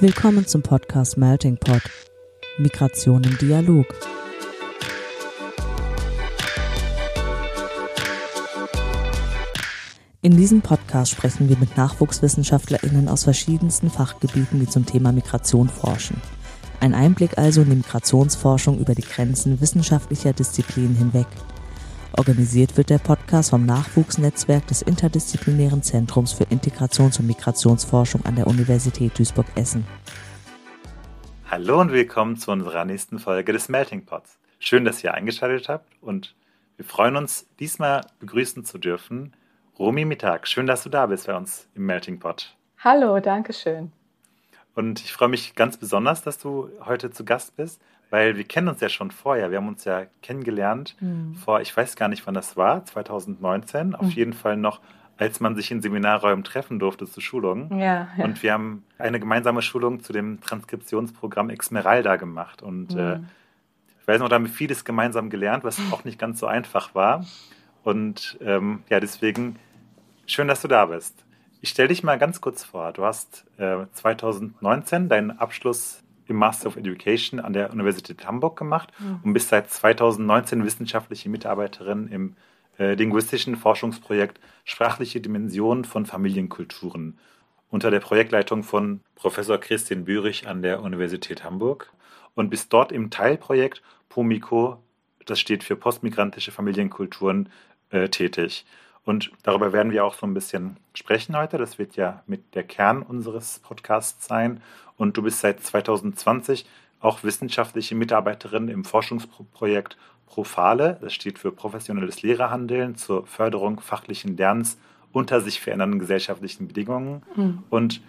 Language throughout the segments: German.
Willkommen zum Podcast Melting Pot. Migration im Dialog. In diesem Podcast sprechen wir mit NachwuchswissenschaftlerInnen aus verschiedensten Fachgebieten, die zum Thema Migration forschen. Ein Einblick also in die Migrationsforschung über die Grenzen wissenschaftlicher Disziplinen hinweg. Organisiert wird der Podcast vom Nachwuchsnetzwerk des Interdisziplinären Zentrums für Integrations- und Migrationsforschung an der Universität Duisburg-Essen. Hallo und willkommen zu unserer nächsten Folge des Melting Pots. Schön, dass ihr eingeschaltet habt und wir freuen uns, diesmal begrüßen zu dürfen Romy Mittag. Schön, dass du da bist bei uns im Melting Pot. Hallo, danke schön. Und ich freue mich ganz besonders, dass du heute zu Gast bist, weil wir kennen uns ja schon vorher. Wir haben uns ja kennengelernt mhm. vor, ich weiß gar nicht, wann das war, 2019. Mhm. Auf jeden Fall noch, als man sich in Seminarräumen treffen durfte zu Schulungen. Ja, ja. Und wir haben eine gemeinsame Schulung zu dem Transkriptionsprogramm Exmeralda gemacht. Und mhm. äh, ich weiß noch, da haben wir vieles gemeinsam gelernt, was auch nicht ganz so einfach war. Und ähm, ja, deswegen schön, dass du da bist. Ich stelle dich mal ganz kurz vor. Du hast äh, 2019 deinen Abschluss im Master of Education an der Universität Hamburg gemacht mhm. und bist seit 2019 wissenschaftliche Mitarbeiterin im äh, linguistischen Forschungsprojekt Sprachliche Dimensionen von Familienkulturen unter der Projektleitung von Professor Christian Bürich an der Universität Hamburg und bist dort im Teilprojekt POMICO, das steht für postmigrantische Familienkulturen, äh, tätig. Und darüber werden wir auch so ein bisschen sprechen heute. Das wird ja mit der Kern unseres Podcasts sein. Und du bist seit 2020 auch wissenschaftliche Mitarbeiterin im Forschungsprojekt Profale. Das steht für professionelles Lehrerhandeln zur Förderung fachlichen Lernens unter sich verändernden gesellschaftlichen Bedingungen. Mhm. Und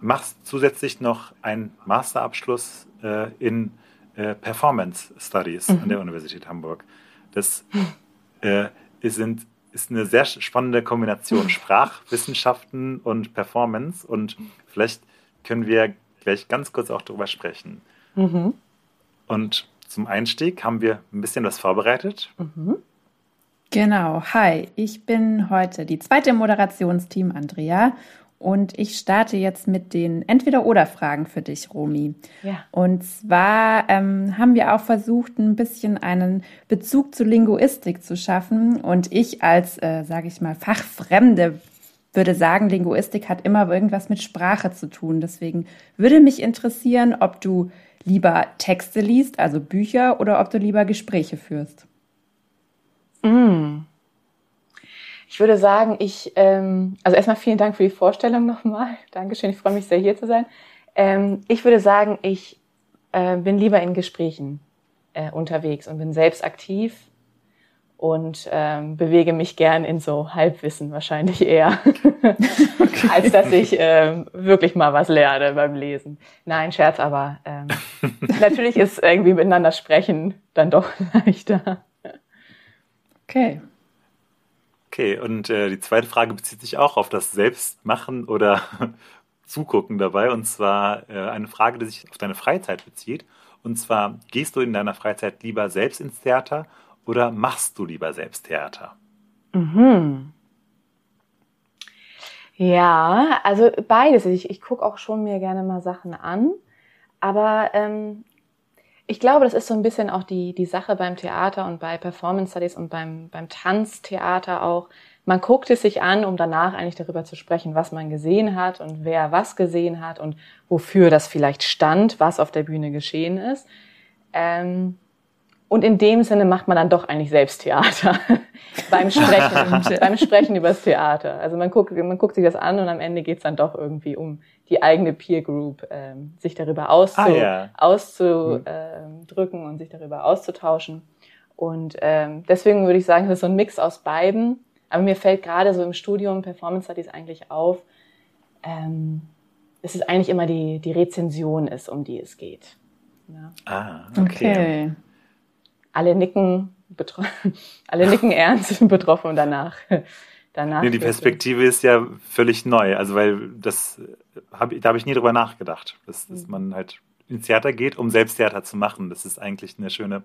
machst zusätzlich noch einen Masterabschluss äh, in äh, Performance Studies mhm. an der Universität Hamburg. Das äh, sind, ist eine sehr spannende Kombination Sprachwissenschaften und Performance. Und vielleicht können wir gleich ganz kurz auch darüber sprechen. Mhm. Und zum Einstieg haben wir ein bisschen was vorbereitet. Mhm. Genau, hi, ich bin heute die zweite im Moderationsteam Andrea und ich starte jetzt mit den Entweder-Oder-Fragen für dich, Romi. Ja. Und zwar ähm, haben wir auch versucht, ein bisschen einen Bezug zu Linguistik zu schaffen. Und ich als, äh, sage ich mal, Fachfremde würde sagen, Linguistik hat immer irgendwas mit Sprache zu tun. Deswegen würde mich interessieren, ob du lieber Texte liest, also Bücher, oder ob du lieber Gespräche führst. Mm. Ich würde sagen, ich, ähm, also erstmal vielen Dank für die Vorstellung nochmal. Dankeschön, ich freue mich sehr, hier zu sein. Ähm, ich würde sagen, ich äh, bin lieber in Gesprächen äh, unterwegs und bin selbst aktiv und ähm, bewege mich gern in so Halbwissen wahrscheinlich eher, okay. als dass ich ähm, wirklich mal was lerne beim Lesen. Nein, Scherz, aber ähm, natürlich ist irgendwie miteinander sprechen dann doch leichter. Okay. Okay, und äh, die zweite Frage bezieht sich auch auf das Selbstmachen oder Zugucken dabei. Und zwar äh, eine Frage, die sich auf deine Freizeit bezieht. Und zwar, gehst du in deiner Freizeit lieber selbst ins Theater oder machst du lieber selbst Theater? Mhm. Ja, also beides. Ich, ich gucke auch schon mir gerne mal Sachen an. Aber ähm, ich glaube, das ist so ein bisschen auch die, die Sache beim Theater und bei Performance Studies und beim, beim Tanztheater auch. Man guckt es sich an, um danach eigentlich darüber zu sprechen, was man gesehen hat und wer was gesehen hat und wofür das vielleicht stand, was auf der Bühne geschehen ist. Ähm, und in dem Sinne macht man dann doch eigentlich selbst Theater beim Sprechen, beim Sprechen übers Theater. Also man guckt, man guckt sich das an und am Ende geht's dann doch irgendwie um die eigene Peer Group, ähm, sich darüber auszu, ah, ja. auszudrücken hm. und sich darüber auszutauschen. Und ähm, deswegen würde ich sagen, es ist so ein Mix aus beiden. Aber mir fällt gerade so im Studium Performance Studies eigentlich auf, ähm, dass es eigentlich immer die, die Rezension ist, um die es geht. Ja. Ah, okay. okay alle nicken, alle nicken ernst betroffen und danach. danach nee, die Perspektive ist ja völlig neu. Also, weil das hab, da habe ich nie drüber nachgedacht, dass, dass mhm. man halt ins Theater geht, um selbst Theater zu machen. Das ist eigentlich ein schöne,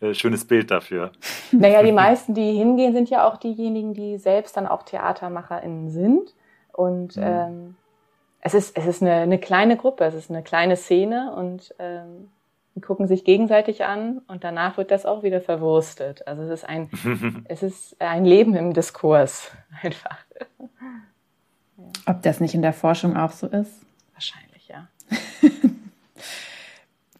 äh, schönes Bild dafür. Naja, die meisten, die hingehen, sind ja auch diejenigen, die selbst dann auch TheatermacherInnen sind. Und mhm. ähm, es ist, es ist eine, eine kleine Gruppe, es ist eine kleine Szene und ähm, die gucken sich gegenseitig an und danach wird das auch wieder verwurstet. Also es ist ein, es ist ein Leben im Diskurs einfach. Ob das nicht in der Forschung auch so ist? Wahrscheinlich, ja.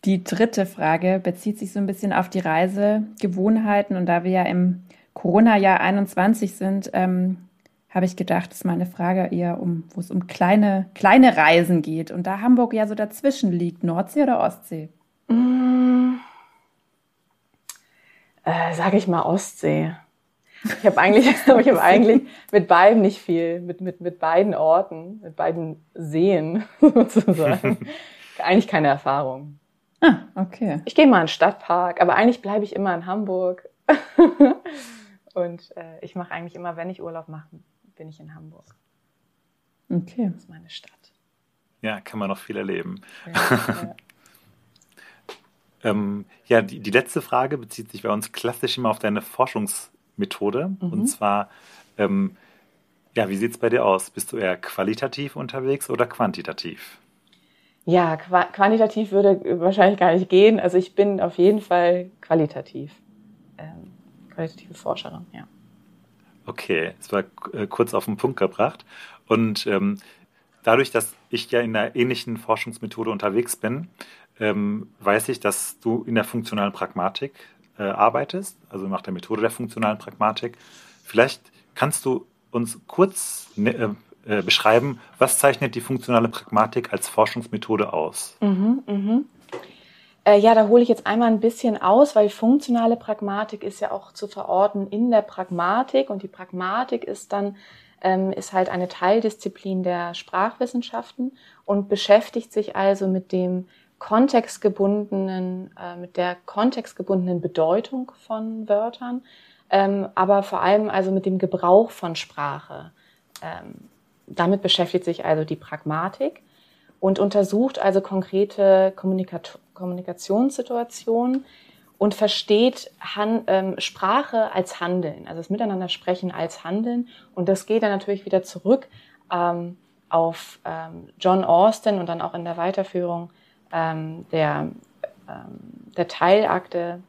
die dritte Frage bezieht sich so ein bisschen auf die Reisegewohnheiten und da wir ja im Corona-Jahr 21 sind, ähm, habe ich gedacht, ist meine Frage eher um, wo es um kleine, kleine Reisen geht. Und da Hamburg ja so dazwischen liegt, Nordsee oder Ostsee? Mm. Äh, sage ich mal Ostsee. Ich habe eigentlich, ich habe eigentlich mit beiden nicht viel, mit, mit, mit beiden Orten, mit beiden Seen sozusagen, eigentlich keine Erfahrung. Ah, okay. Ich gehe mal in den Stadtpark, aber eigentlich bleibe ich immer in Hamburg. Und äh, ich mache eigentlich immer, wenn ich Urlaub mache, bin ich in Hamburg. Okay. Das ist meine Stadt. Ja, kann man noch viel erleben. Ja, ja. Ähm, ja die, die, letzte Frage bezieht sich bei uns klassisch immer auf deine Forschungsmethode. Mhm. Und zwar, ähm, ja, wie sieht es bei dir aus? Bist du eher qualitativ unterwegs oder quantitativ? Ja, qua quantitativ würde wahrscheinlich gar nicht gehen. Also ich bin auf jeden Fall qualitativ. Ähm, qualitative Forscherin, ja. Okay, es war äh, kurz auf den Punkt gebracht. Und ähm, dadurch, dass ich ja in einer ähnlichen Forschungsmethode unterwegs bin, ähm, weiß ich, dass du in der funktionalen Pragmatik äh, arbeitest, also nach der Methode der funktionalen Pragmatik. Vielleicht kannst du uns kurz ne, äh, äh beschreiben, was zeichnet die funktionale Pragmatik als Forschungsmethode aus? Mhm, mh. Äh, ja, da hole ich jetzt einmal ein bisschen aus, weil funktionale Pragmatik ist ja auch zu verorten in der Pragmatik und die Pragmatik ist dann ähm, ist halt eine Teildisziplin der Sprachwissenschaften und beschäftigt sich also mit dem kontextgebundenen, äh, mit der kontextgebundenen Bedeutung von Wörtern, ähm, aber vor allem also mit dem Gebrauch von Sprache. Ähm, damit beschäftigt sich also die Pragmatik und untersucht also konkrete Kommunikatoren Kommunikationssituation und versteht Han ähm, Sprache als Handeln, also das Miteinander sprechen als Handeln. Und das geht dann natürlich wieder zurück ähm, auf ähm, John Austin und dann auch in der Weiterführung ähm, der, ähm, der Teilakte,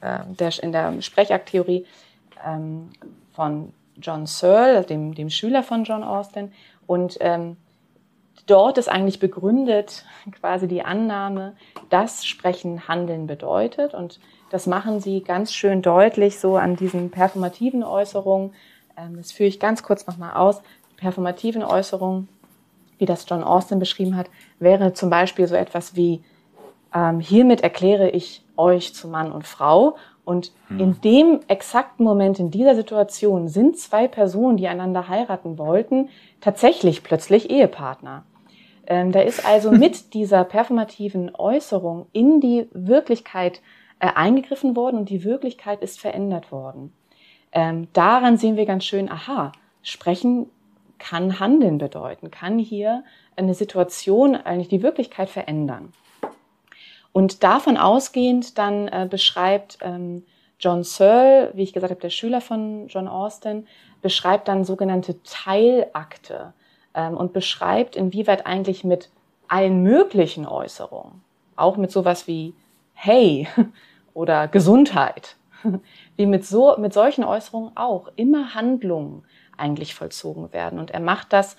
äh, der, in der Sprechakttheorie ähm, von John Searle, dem, dem Schüler von John Austin. Und ähm, dort ist eigentlich begründet quasi die Annahme, dass Sprechen Handeln bedeutet. Und das machen sie ganz schön deutlich so an diesen performativen Äußerungen. Ähm, das führe ich ganz kurz nochmal aus. Die performativen Äußerungen, wie das John Austin beschrieben hat, wäre zum Beispiel so etwas wie, ähm, hiermit erkläre ich euch zu Mann und Frau. Und hm. in dem exakten Moment, in dieser Situation, sind zwei Personen, die einander heiraten wollten, tatsächlich plötzlich Ehepartner. Ähm, da ist also mit dieser performativen Äußerung in die Wirklichkeit äh, eingegriffen worden und die Wirklichkeit ist verändert worden. Ähm, daran sehen wir ganz schön, aha, sprechen kann Handeln bedeuten, kann hier eine Situation, eigentlich die Wirklichkeit verändern. Und davon ausgehend dann äh, beschreibt ähm, John Searle, wie ich gesagt habe, der Schüler von John Austin, beschreibt dann sogenannte Teilakte ähm, und beschreibt, inwieweit eigentlich mit allen möglichen Äußerungen, auch mit sowas wie Hey oder Gesundheit, wie mit so, mit solchen Äußerungen auch immer Handlungen eigentlich vollzogen werden. Und er macht das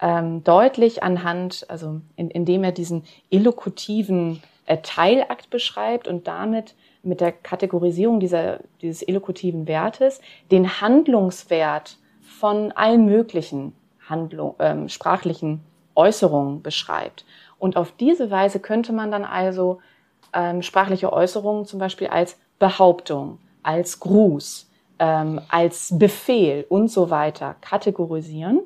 ähm, deutlich anhand, also in, indem er diesen illokutiven äh, Teilakt beschreibt und damit mit der Kategorisierung dieser, dieses illokutiven Wertes den Handlungswert von allen möglichen Handlung, ähm, sprachlichen Äußerungen beschreibt. Und auf diese Weise könnte man dann also ähm, sprachliche Äußerungen zum Beispiel als Behauptung, als Gruß, ähm, als Befehl und so weiter kategorisieren.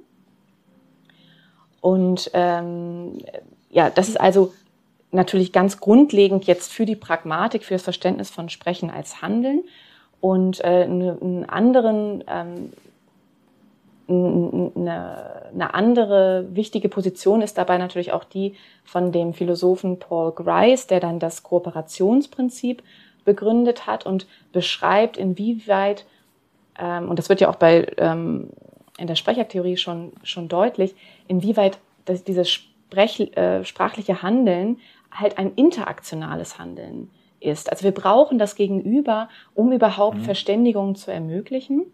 Und ähm, ja, das ist also natürlich ganz grundlegend jetzt für die Pragmatik, für das Verständnis von Sprechen als Handeln. Und äh, einen anderen ähm, eine, eine andere wichtige Position ist dabei natürlich auch die von dem Philosophen Paul Grice, der dann das Kooperationsprinzip begründet hat und beschreibt, inwieweit, ähm, und das wird ja auch bei, ähm, in der Sprechaktheorie schon, schon deutlich, inwieweit das, diese sprech, äh, sprachliche Handeln halt ein interaktionales Handeln ist. Also wir brauchen das Gegenüber, um überhaupt mhm. Verständigung zu ermöglichen.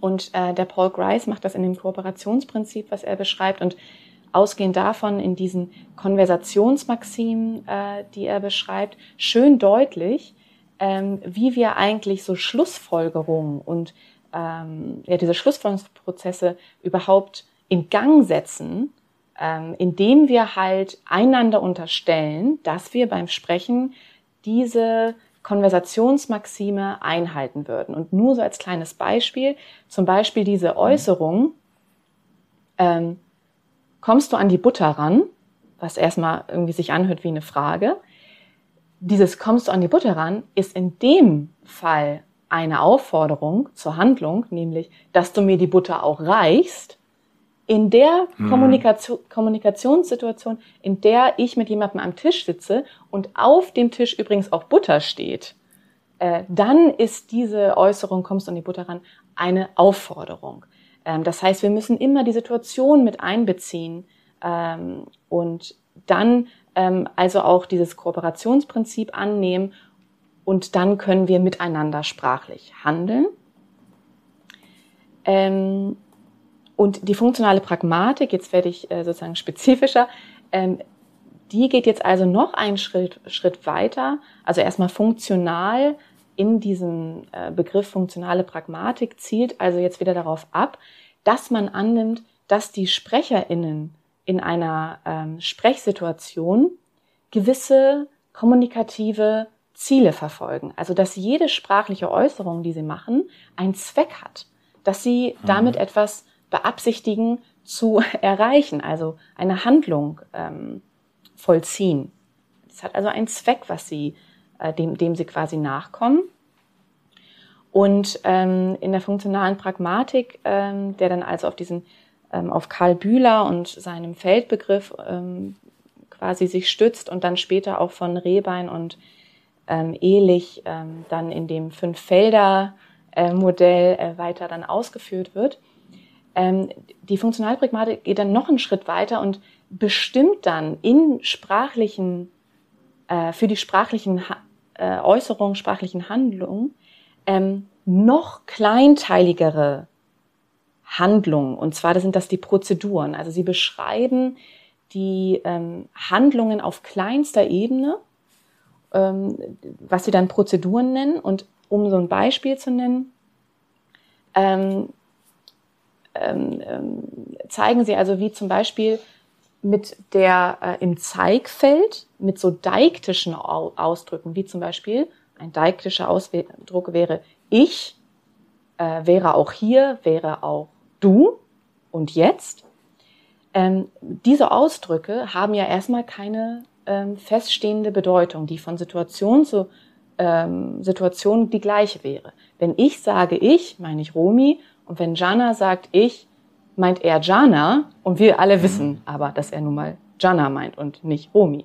Und äh, der Paul Grice macht das in dem Kooperationsprinzip, was er beschreibt. Und ausgehend davon in diesen Konversationsmaximen, äh, die er beschreibt, schön deutlich, ähm, wie wir eigentlich so Schlussfolgerungen und ähm, ja, diese Schlussfolgerungsprozesse überhaupt in Gang setzen, ähm, indem wir halt einander unterstellen, dass wir beim Sprechen diese Konversationsmaxime einhalten würden. Und nur so als kleines Beispiel, zum Beispiel diese Äußerung, ähm, kommst du an die Butter ran, was erstmal irgendwie sich anhört wie eine Frage. Dieses kommst du an die Butter ran ist in dem Fall eine Aufforderung zur Handlung, nämlich, dass du mir die Butter auch reichst. In der. Kommunikation, Kommunikationssituation, in der ich mit jemandem am Tisch sitze und auf dem Tisch übrigens auch Butter steht, äh, dann ist diese Äußerung, kommst du an die Butter ran, eine Aufforderung. Ähm, das heißt, wir müssen immer die Situation mit einbeziehen ähm, und dann ähm, also auch dieses Kooperationsprinzip annehmen und dann können wir miteinander sprachlich handeln. Ähm, und die funktionale Pragmatik, jetzt werde ich äh, sozusagen spezifischer, ähm, die geht jetzt also noch einen Schritt, Schritt weiter. Also erstmal funktional in diesem äh, Begriff funktionale Pragmatik zielt also jetzt wieder darauf ab, dass man annimmt, dass die SprecherInnen in einer ähm, Sprechsituation gewisse kommunikative Ziele verfolgen. Also dass jede sprachliche Äußerung, die sie machen, einen Zweck hat, dass sie mhm. damit etwas beabsichtigen zu erreichen, also eine Handlung ähm, vollziehen. Es hat also einen Zweck, was sie, äh, dem, dem sie quasi nachkommen. Und ähm, in der funktionalen Pragmatik, ähm, der dann also auf diesen, auf Karl Bühler und seinem Feldbegriff ähm, quasi sich stützt und dann später auch von Rehbein und ähm, Ehlich ähm, dann in dem Fünf-Felder-Modell äh, weiter dann ausgeführt wird. Ähm, die Funktionalpragmatik geht dann noch einen Schritt weiter und bestimmt dann in sprachlichen, äh, für die sprachlichen äh, Äußerungen, sprachlichen Handlungen, ähm, noch kleinteiligere Handlungen. Und zwar sind das die Prozeduren. Also sie beschreiben die ähm, Handlungen auf kleinster Ebene, ähm, was sie dann Prozeduren nennen. Und um so ein Beispiel zu nennen, ähm, ähm, ähm zeigen sie also, wie zum Beispiel mit der äh, im Zeigfeld mit so deiktischen Ausdrücken, wie zum Beispiel ein deiktischer Ausdruck wäre ich, äh, wäre auch hier, wäre auch du und jetzt. Ähm, diese Ausdrücke haben ja erstmal keine ähm, feststehende Bedeutung, die von Situation zu ähm, Situation die gleiche wäre. Wenn ich sage ich, meine ich Romi, und wenn Jana sagt ich, meint er Jana, und wir alle mhm. wissen aber, dass er nun mal Jana meint und nicht Romi.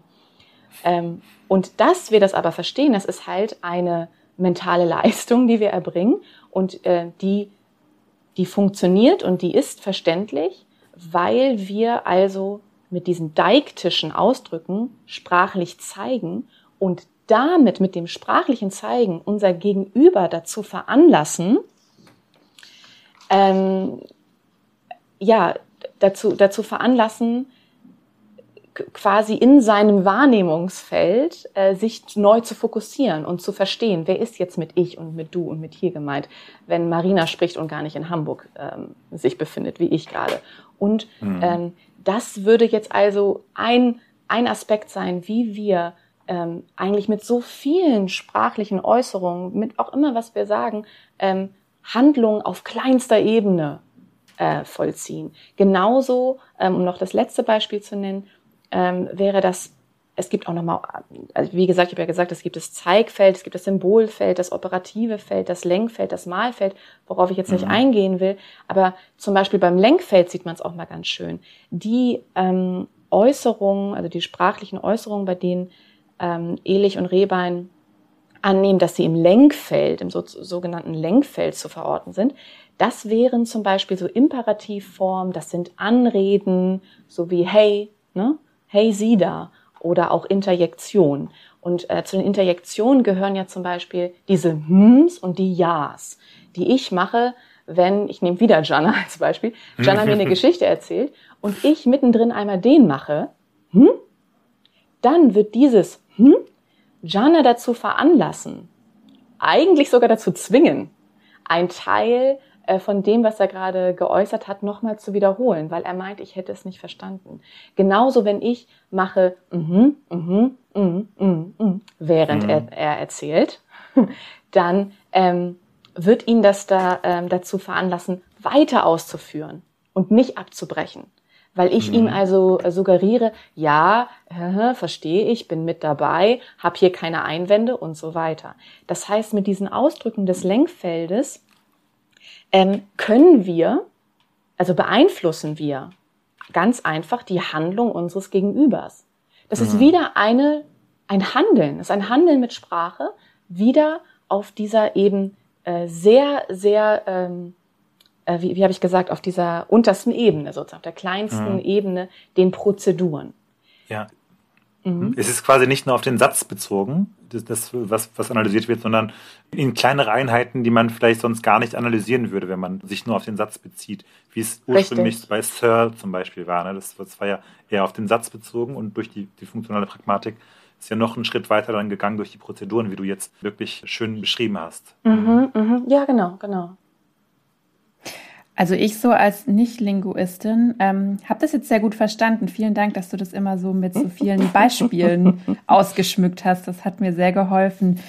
Ähm, und dass wir das aber verstehen, das ist halt eine mentale Leistung, die wir erbringen und äh, die, die funktioniert und die ist verständlich, weil wir also mit diesen deiktischen Ausdrücken sprachlich zeigen und damit mit dem sprachlichen Zeigen unser Gegenüber dazu veranlassen, ähm, ja, dazu, dazu veranlassen, quasi in seinem Wahrnehmungsfeld äh, sich neu zu fokussieren und zu verstehen, wer ist jetzt mit ich und mit du und mit hier gemeint, wenn Marina spricht und gar nicht in Hamburg ähm, sich befindet, wie ich gerade. Und mhm. ähm, das würde jetzt also ein, ein Aspekt sein, wie wir ähm, eigentlich mit so vielen sprachlichen Äußerungen, mit auch immer, was wir sagen, ähm, Handlungen auf kleinster Ebene äh, vollziehen. Genauso, ähm, um noch das letzte Beispiel zu nennen, ähm, wäre das, es gibt auch nochmal, also wie gesagt, ich habe ja gesagt, es gibt das Zeigfeld, es gibt das Symbolfeld, das operative Feld, das Lenkfeld, das Malfeld, worauf ich jetzt nicht mhm. eingehen will. Aber zum Beispiel beim Lenkfeld sieht man es auch mal ganz schön. Die ähm, Äußerungen, also die sprachlichen Äußerungen, bei denen ähm, Elich und Rehbein annehmen, dass sie im Lenkfeld, im so, sogenannten Lenkfeld zu verorten sind. Das wären zum Beispiel so Imperativformen, das sind Anreden, so wie hey, ne? Hey sie da oder auch Interjektion. Und äh, zu den Interjektionen gehören ja zum Beispiel diese Hms und die Ja's, die ich mache, wenn, ich nehme wieder Jana als Beispiel, Jana mir eine Geschichte erzählt und ich mittendrin einmal den mache, hm? dann wird dieses hm Jana dazu veranlassen, eigentlich sogar dazu zwingen, ein Teil von dem, was er gerade geäußert hat, nochmal zu wiederholen, weil er meint, ich hätte es nicht verstanden. Genauso, wenn ich mache, mhm, mhm, mhm, mhm, mhm während mhm. Er, er erzählt, dann ähm, wird ihn das da ähm, dazu veranlassen, weiter auszuführen und nicht abzubrechen. Weil ich mhm. ihm also suggeriere, ja, äh, verstehe ich, bin mit dabei, habe hier keine Einwände und so weiter. Das heißt, mit diesen Ausdrücken des Lenkfeldes ähm, können wir, also beeinflussen wir ganz einfach die Handlung unseres Gegenübers. Das mhm. ist wieder eine, ein Handeln, das ist ein Handeln mit Sprache, wieder auf dieser eben äh, sehr, sehr, ähm, äh, wie, wie habe ich gesagt, auf dieser untersten Ebene, sozusagen, auf der kleinsten mhm. Ebene, den Prozeduren. Ja. Mhm. Es ist quasi nicht nur auf den Satz bezogen, das, das, was, was analysiert wird, sondern in kleinere Einheiten, die man vielleicht sonst gar nicht analysieren würde, wenn man sich nur auf den Satz bezieht, wie es ursprünglich Richtig. bei Searle zum Beispiel war. Ne? Das, das war ja eher auf den Satz bezogen und durch die, die funktionale Pragmatik ist ja noch einen Schritt weiter dann gegangen durch die Prozeduren, wie du jetzt wirklich schön beschrieben hast. Mhm, mhm. Ja, genau, genau. Also ich so als Nicht-Linguistin ähm, habe das jetzt sehr gut verstanden. Vielen Dank, dass du das immer so mit so vielen Beispielen ausgeschmückt hast. Das hat mir sehr geholfen.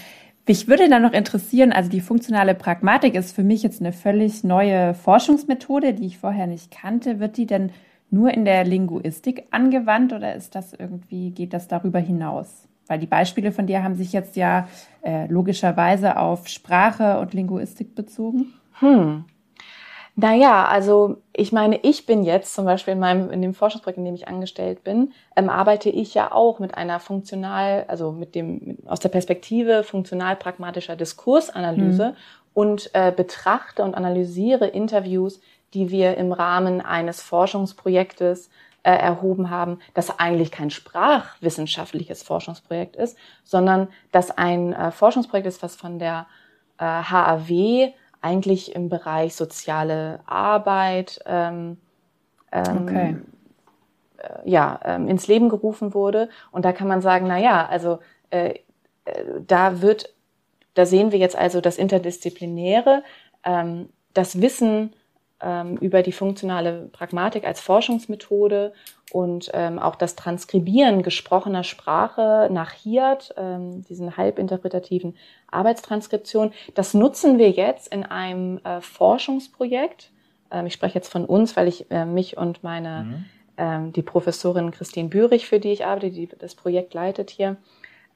Mich würde dann noch interessieren, also die funktionale Pragmatik ist für mich jetzt eine völlig neue Forschungsmethode, die ich vorher nicht kannte. Wird die denn nur in der Linguistik angewandt oder ist das irgendwie, geht das darüber hinaus? Weil die Beispiele von dir haben sich jetzt ja äh, logischerweise auf Sprache und Linguistik bezogen. Hm. Naja, also ich meine, ich bin jetzt zum Beispiel in meinem, in dem Forschungsprojekt, in dem ich angestellt bin, ähm, arbeite ich ja auch mit einer funktional, also mit dem, mit, aus der Perspektive funktional-pragmatischer Diskursanalyse mhm. und äh, betrachte und analysiere Interviews, die wir im Rahmen eines Forschungsprojektes äh, erhoben haben, das eigentlich kein sprachwissenschaftliches Forschungsprojekt ist, sondern das ein äh, Forschungsprojekt ist, was von der äh, HAW eigentlich im Bereich soziale Arbeit ähm, ähm, okay. äh, ja, ähm, ins Leben gerufen wurde. Und da kann man sagen, na ja, also äh, äh, da wird, da sehen wir jetzt also das Interdisziplinäre, ähm, das Wissen über die funktionale Pragmatik als Forschungsmethode und ähm, auch das Transkribieren gesprochener Sprache nach HIAT, ähm, diesen halbinterpretativen Arbeitstranskription, das nutzen wir jetzt in einem äh, Forschungsprojekt. Ähm, ich spreche jetzt von uns, weil ich äh, mich und meine mhm. ähm, die Professorin Christine Bürich, für die ich arbeite, die das Projekt leitet hier,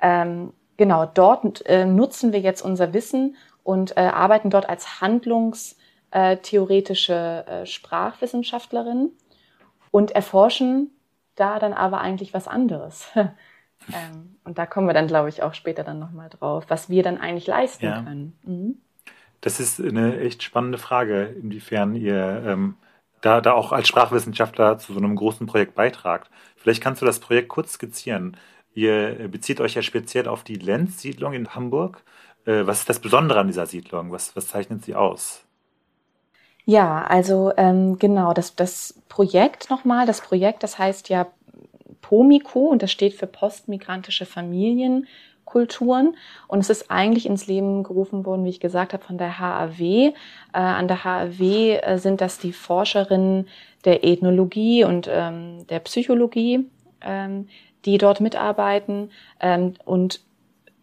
ähm, genau dort äh, nutzen wir jetzt unser Wissen und äh, arbeiten dort als Handlungs äh, theoretische äh, Sprachwissenschaftlerin und erforschen da dann aber eigentlich was anderes. ähm, und da kommen wir dann, glaube ich, auch später dann nochmal drauf, was wir dann eigentlich leisten ja. können. Mhm. Das ist eine echt spannende Frage, inwiefern ihr ähm, da, da auch als Sprachwissenschaftler zu so einem großen Projekt beitragt. Vielleicht kannst du das Projekt kurz skizzieren. Ihr bezieht euch ja speziell auf die Lenz-Siedlung in Hamburg. Äh, was ist das Besondere an dieser Siedlung? Was, was zeichnet sie aus? Ja, also ähm, genau, das, das Projekt nochmal, das Projekt, das heißt ja POMICO und das steht für postmigrantische Familienkulturen. Und es ist eigentlich ins Leben gerufen worden, wie ich gesagt habe, von der HAW. Äh, an der HAW äh, sind das die Forscherinnen der Ethnologie und ähm, der Psychologie, ähm, die dort mitarbeiten. Ähm, und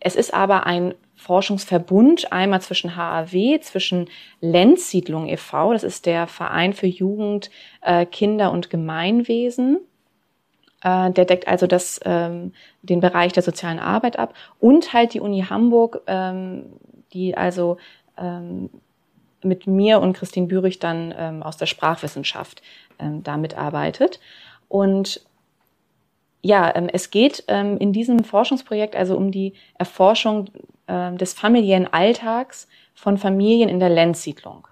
es ist aber ein Forschungsverbund, einmal zwischen HAW, zwischen Lenzsiedlung e.V., das ist der Verein für Jugend, äh, Kinder und Gemeinwesen. Äh, der deckt also das, ähm, den Bereich der sozialen Arbeit ab und halt die Uni Hamburg, ähm, die also ähm, mit mir und Christine Bürich dann ähm, aus der Sprachwissenschaft ähm, da mitarbeitet. Und ja, ähm, es geht ähm, in diesem Forschungsprojekt also um die Erforschung äh, des familiären Alltags von Familien in der Lenzsiedlung.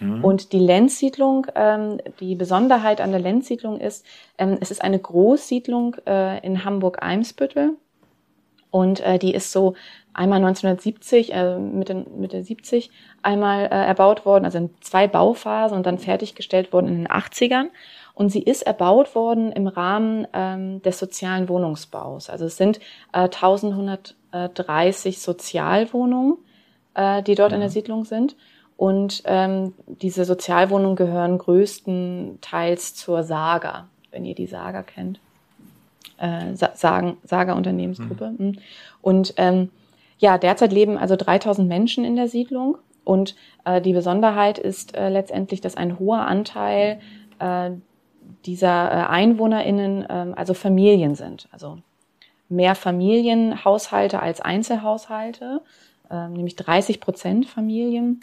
Mhm. Und die Lenzsiedlung, ähm, die Besonderheit an der Lenzsiedlung ist, ähm, es ist eine Großsiedlung äh, in Hamburg-Eimsbüttel. Und äh, die ist so einmal 1970, äh, Mitte, Mitte 70, einmal äh, erbaut worden, also in zwei Bauphasen und dann fertiggestellt worden in den 80ern. Und sie ist erbaut worden im Rahmen ähm, des sozialen Wohnungsbaus. Also es sind äh, 1130 Sozialwohnungen, äh, die dort mhm. in der mhm. Siedlung sind. Und ähm, diese Sozialwohnungen gehören größtenteils zur Saga, wenn ihr die Saga kennt. Äh, Sagen, Saga Unternehmensgruppe. Mhm. mhm. Und ähm, ja, derzeit leben also 3000 Menschen in der Siedlung. Und äh, die Besonderheit ist äh, letztendlich, dass ein hoher Anteil äh, dieser äh, EinwohnerInnen ähm, also Familien sind. Also mehr Familienhaushalte als Einzelhaushalte, ähm, nämlich 30 Prozent Familien.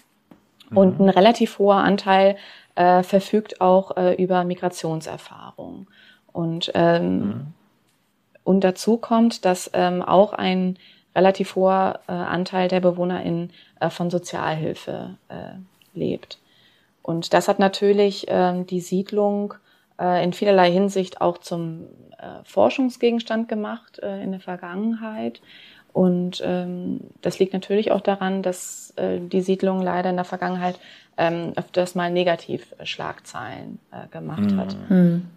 Mhm. Und ein relativ hoher Anteil äh, verfügt auch äh, über Migrationserfahrung. Und, ähm, mhm. und dazu kommt, dass ähm, auch ein relativ hoher äh, Anteil der BewohnerInnen äh, von Sozialhilfe äh, lebt. Und das hat natürlich ähm, die Siedlung äh, in vielerlei Hinsicht auch zum äh, Forschungsgegenstand gemacht äh, in der Vergangenheit. Und ähm, das liegt natürlich auch daran, dass äh, die Siedlung leider in der Vergangenheit ähm, öfters mal negativ Schlagzeilen äh, gemacht mhm. hat. Mhm.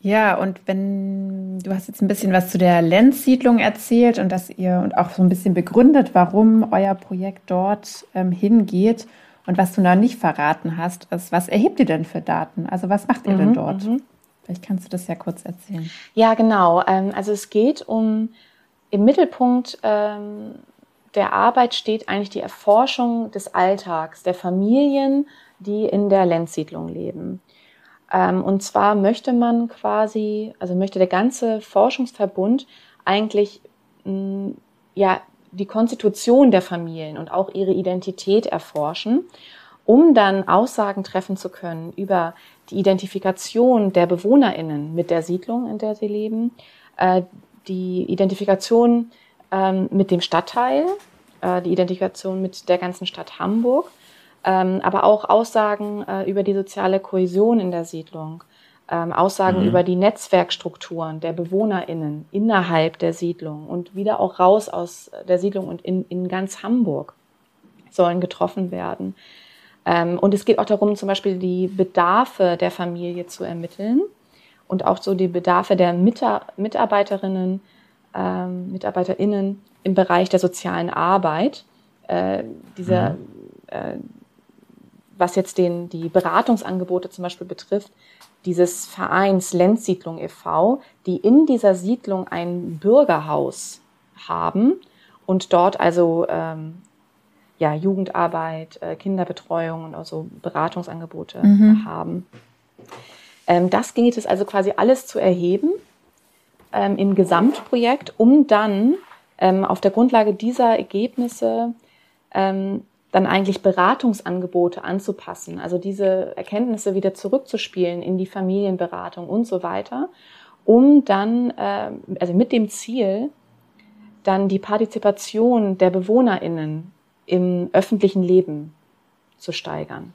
Ja, und wenn du hast jetzt ein bisschen was zu der Lenz-Siedlung erzählt und dass ihr und auch so ein bisschen begründet, warum euer Projekt dort ähm, hingeht. Und was du noch nicht verraten hast, ist, was erhebt ihr denn für Daten? Also was macht ihr mhm, denn dort? Mhm. Vielleicht kannst du das ja kurz erzählen. Ja, genau. Ähm, also es geht um, im Mittelpunkt ähm, der Arbeit steht eigentlich die Erforschung des Alltags der Familien, die in der Lenzsiedlung leben. Ähm, und zwar möchte man quasi, also möchte der ganze Forschungsverbund eigentlich ja die Konstitution der Familien und auch ihre Identität erforschen, um dann Aussagen treffen zu können über die Identifikation der BewohnerInnen mit der Siedlung, in der sie leben, äh, die Identifikation ähm, mit dem Stadtteil, äh, die Identifikation mit der ganzen Stadt Hamburg, ähm, aber auch Aussagen äh, über die soziale Kohäsion in der Siedlung, ähm, Aussagen mhm. über die Netzwerkstrukturen der BewohnerInnen innerhalb der Siedlung und wieder auch raus aus der Siedlung und in, in ganz Hamburg sollen getroffen werden. Ähm, und es geht auch darum, zum Beispiel die Bedarfe der Familie zu ermitteln und auch so die Bedarfe der Mitarbeiterinnen, ähm, MitarbeiterInnen im Bereich der sozialen Arbeit. Äh, dieser, mhm. äh, was jetzt den, die Beratungsangebote zum Beispiel betrifft, dieses Vereins Lenzsiedlung e.V., die in dieser Siedlung ein Bürgerhaus haben und dort also ähm, ja, Jugendarbeit, äh, Kinderbetreuung und also Beratungsangebote mhm. haben. Ähm, das geht es also quasi alles zu erheben ähm, im Gesamtprojekt, um dann ähm, auf der Grundlage dieser Ergebnisse ähm, dann eigentlich Beratungsangebote anzupassen, also diese Erkenntnisse wieder zurückzuspielen in die Familienberatung und so weiter, um dann, äh, also mit dem Ziel, dann die Partizipation der BewohnerInnen im öffentlichen Leben zu steigern.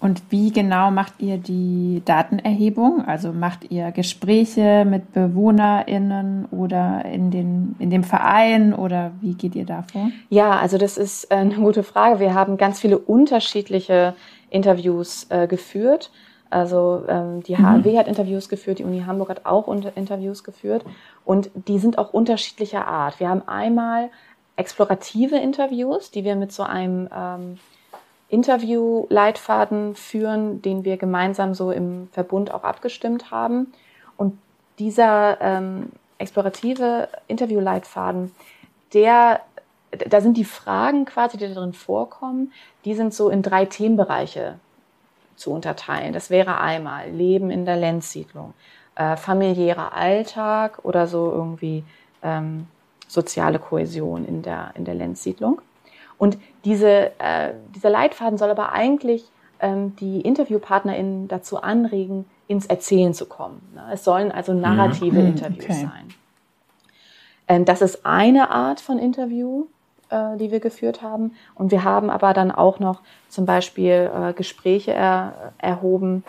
Und wie genau macht ihr die Datenerhebung? Also macht ihr Gespräche mit BewohnerInnen oder in, den, in dem Verein oder wie geht ihr da vor? Ja, also das ist eine gute Frage. Wir haben ganz viele unterschiedliche Interviews äh, geführt. Also ähm, die HLW mhm. hat Interviews geführt, die Uni Hamburg hat auch Interviews geführt und die sind auch unterschiedlicher Art. Wir haben einmal explorative Interviews, die wir mit so einem ähm, Interview-Leitfaden führen, den wir gemeinsam so im Verbund auch abgestimmt haben. Und dieser ähm, explorative Interview-Leitfaden, der, da sind die Fragen quasi, die darin vorkommen, die sind so in drei Themenbereiche zu unterteilen. Das wäre einmal Leben in der Lenzsiedlung, äh, familiärer Alltag oder so irgendwie ähm, soziale Kohäsion in der, in der Lenzsiedlung. Und diese, äh, dieser Leitfaden soll aber eigentlich ähm, die InterviewpartnerInnen dazu anregen, ins Erzählen zu kommen. Ne? Es sollen also mhm. narrative mhm. Interviews okay. sein. Ähm, das ist eine Art von Interview. äh, die wir geführt haben. Und wir haben aber dann auch noch zum Beispiel äh, Gespräche er, erhoben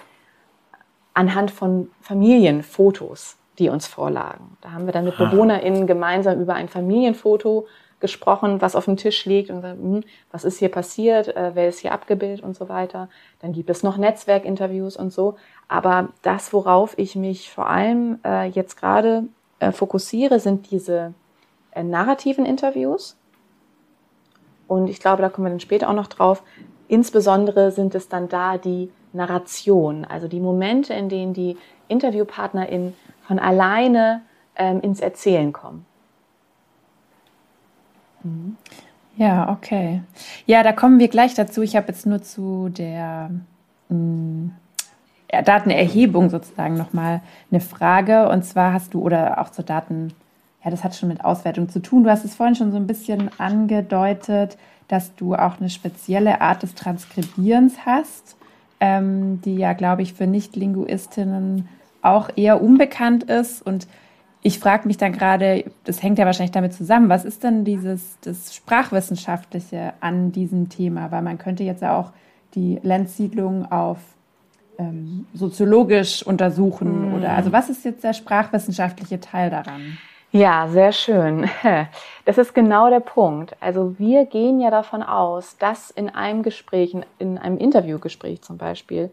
anhand von Familienfotos, die uns vorlagen. Da haben wir dann mit ah. BewohnerInnen gemeinsam über ein Familienfoto gesprochen, was auf dem Tisch liegt und hm, was ist hier passiert, äh, wer ist hier abgebildet und so weiter. Dann gibt es noch Netzwerkinterviews und so. Aber das, worauf ich mich vor allem äh, jetzt gerade äh, fokussiere, sind diese äh, narrativen Interviews. Und ich glaube, da kommen wir dann später auch noch drauf. Insbesondere sind es dann da die Narration, also die Momente, in denen die InterviewpartnerInnen von alleine ähm, ins Erzählen kommen. Ja, okay. Ja, da kommen wir gleich dazu. Ich habe jetzt nur zu der mh, mm, Datenerhebung sozusagen nochmal eine Frage. Und zwar hast du, oder auch zur Daten, ja, das hat schon mit Auswertung zu tun. Du hast es vorhin schon so ein bisschen angedeutet, dass du auch eine spezielle Art des Transkribierens hast, ähm, die ja, glaube ich, für Nicht-Linguistinnen auch eher unbekannt ist. Und ich frage mich dann gerade, das hängt ja wahrscheinlich damit zusammen, was ist denn dieses das Sprachwissenschaftliche an diesem Thema? Weil man könnte jetzt ja auch die Lenzsiedlung auf ähm, soziologisch untersuchen mm. oder also was ist jetzt der sprachwissenschaftliche Teil daran? Ja, sehr schön. Das ist genau der Punkt. Also wir gehen ja davon aus, dass in einem Gespräch, in einem Interviewgespräch zum Beispiel,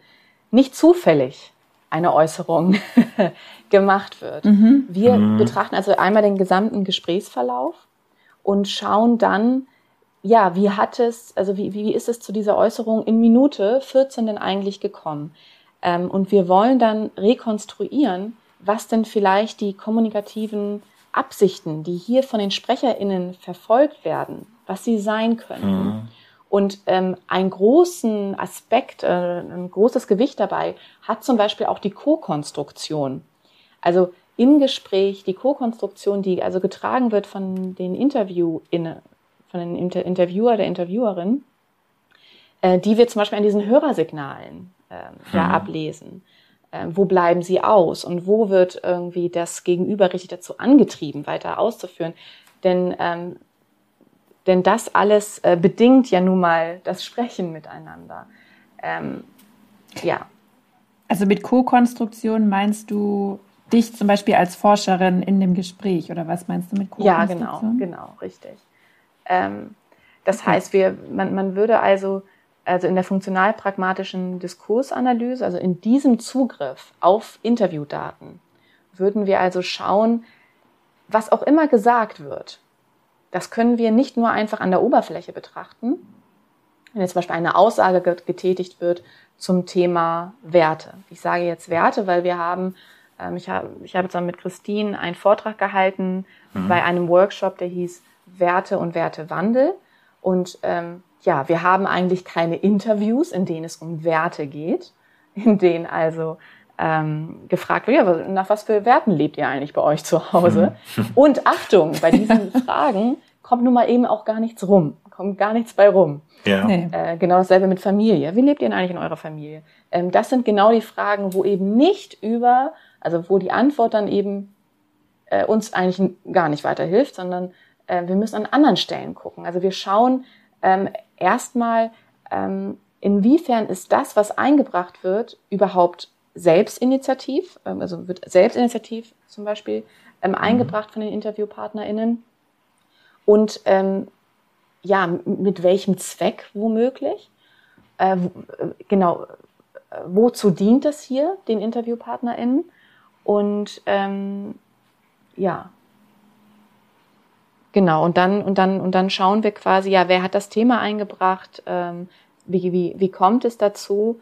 nicht zufällig eine Äußerung gemacht wird. Mhm. Wir mhm. betrachten also einmal den gesamten Gesprächsverlauf und schauen dann, ja, wie hat es, also wie, wie ist es zu dieser Äußerung in Minute 14 denn eigentlich gekommen? Ähm, und wir wollen dann rekonstruieren, was denn vielleicht die kommunikativen Absichten, die hier von den SprecherInnen verfolgt werden, was sie sein können. Mhm. Und ähm, einen großen Aspekt, äh, ein großes Gewicht dabei hat zum Beispiel auch die Co-Konstruktion. Also im Gespräch die Co-Konstruktion, die also getragen wird von den InterviewInnen, von den Inter Interviewer, der Interviewerin, äh, die wir zum Beispiel an diesen Hörersignalen äh, ja, mhm. ablesen. Äh, wo bleiben sie aus und wo wird irgendwie das Gegenüber richtig dazu angetrieben, weiter auszuführen? Denn ähm, denn das alles äh, bedingt ja nun mal das Sprechen miteinander. Ähm, ja. Also mit Co-Konstruktion meinst du dich zum Beispiel als Forscherin in dem Gespräch oder was meinst du mit Co-Konstruktion? Ja, genau, genau, richtig. Ähm, das okay. heißt, wir, man, man würde also, also in der funktional-pragmatischen Diskursanalyse, also in diesem Zugriff auf Interviewdaten, würden wir also schauen, was auch immer gesagt wird, das können wir nicht nur einfach an der Oberfläche betrachten. Wenn jetzt zum Beispiel eine Aussage getätigt wird zum Thema Werte. Ich sage jetzt Werte, weil wir haben, ähm, ich habe ich habe zusammen mit Christine einen Vortrag gehalten mhm. bei einem Workshop, der hieß Werte und Wertewandel. Und ähm, ja, wir haben eigentlich keine Interviews, in denen es um Werte geht, in denen also ähm, gefragt wird, ja, nach was für Werten lebt ihr eigentlich bei euch zu Hause? Mhm. Und Achtung, bei diesen Fragen kommt nun mal eben auch gar nichts rum, kommt gar nichts bei rum. Ja. Nee. Äh, genau dasselbe mit Familie. Wie lebt ihr denn eigentlich in eurer Familie? Ähm, das sind genau die Fragen, wo eben nicht über, also wo die Antwort dann eben äh, uns eigentlich gar nicht weiterhilft, sondern äh, wir müssen an anderen Stellen gucken. Also wir schauen ähm, erstmal, ähm, inwiefern ist das, was eingebracht wird, überhaupt selbstinitiativ, ähm, also wird selbstinitiativ zum Beispiel ähm, mhm. eingebracht von den InterviewpartnerInnen und ähm, ja, mit welchem Zweck womöglich. Äh, genau, wozu dient es hier den InterviewpartnerInnen? Und ähm, ja, genau, und dann, und dann, und dann schauen wir quasi, ja, wer hat das Thema eingebracht, ähm, wie, wie, wie kommt es dazu?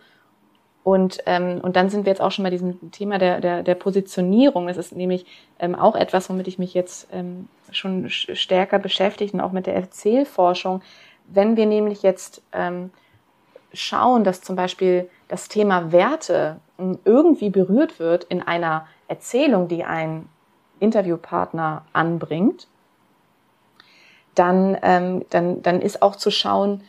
Und, ähm, und dann sind wir jetzt auch schon bei diesem Thema der, der, der Positionierung. Das ist nämlich ähm, auch etwas, womit ich mich jetzt ähm, schon stärker beschäftigt und auch mit der Erzählforschung. Wenn wir nämlich jetzt ähm, schauen, dass zum Beispiel das Thema Werte irgendwie berührt wird in einer Erzählung, die ein Interviewpartner anbringt, dann, ähm, dann, dann ist auch zu schauen,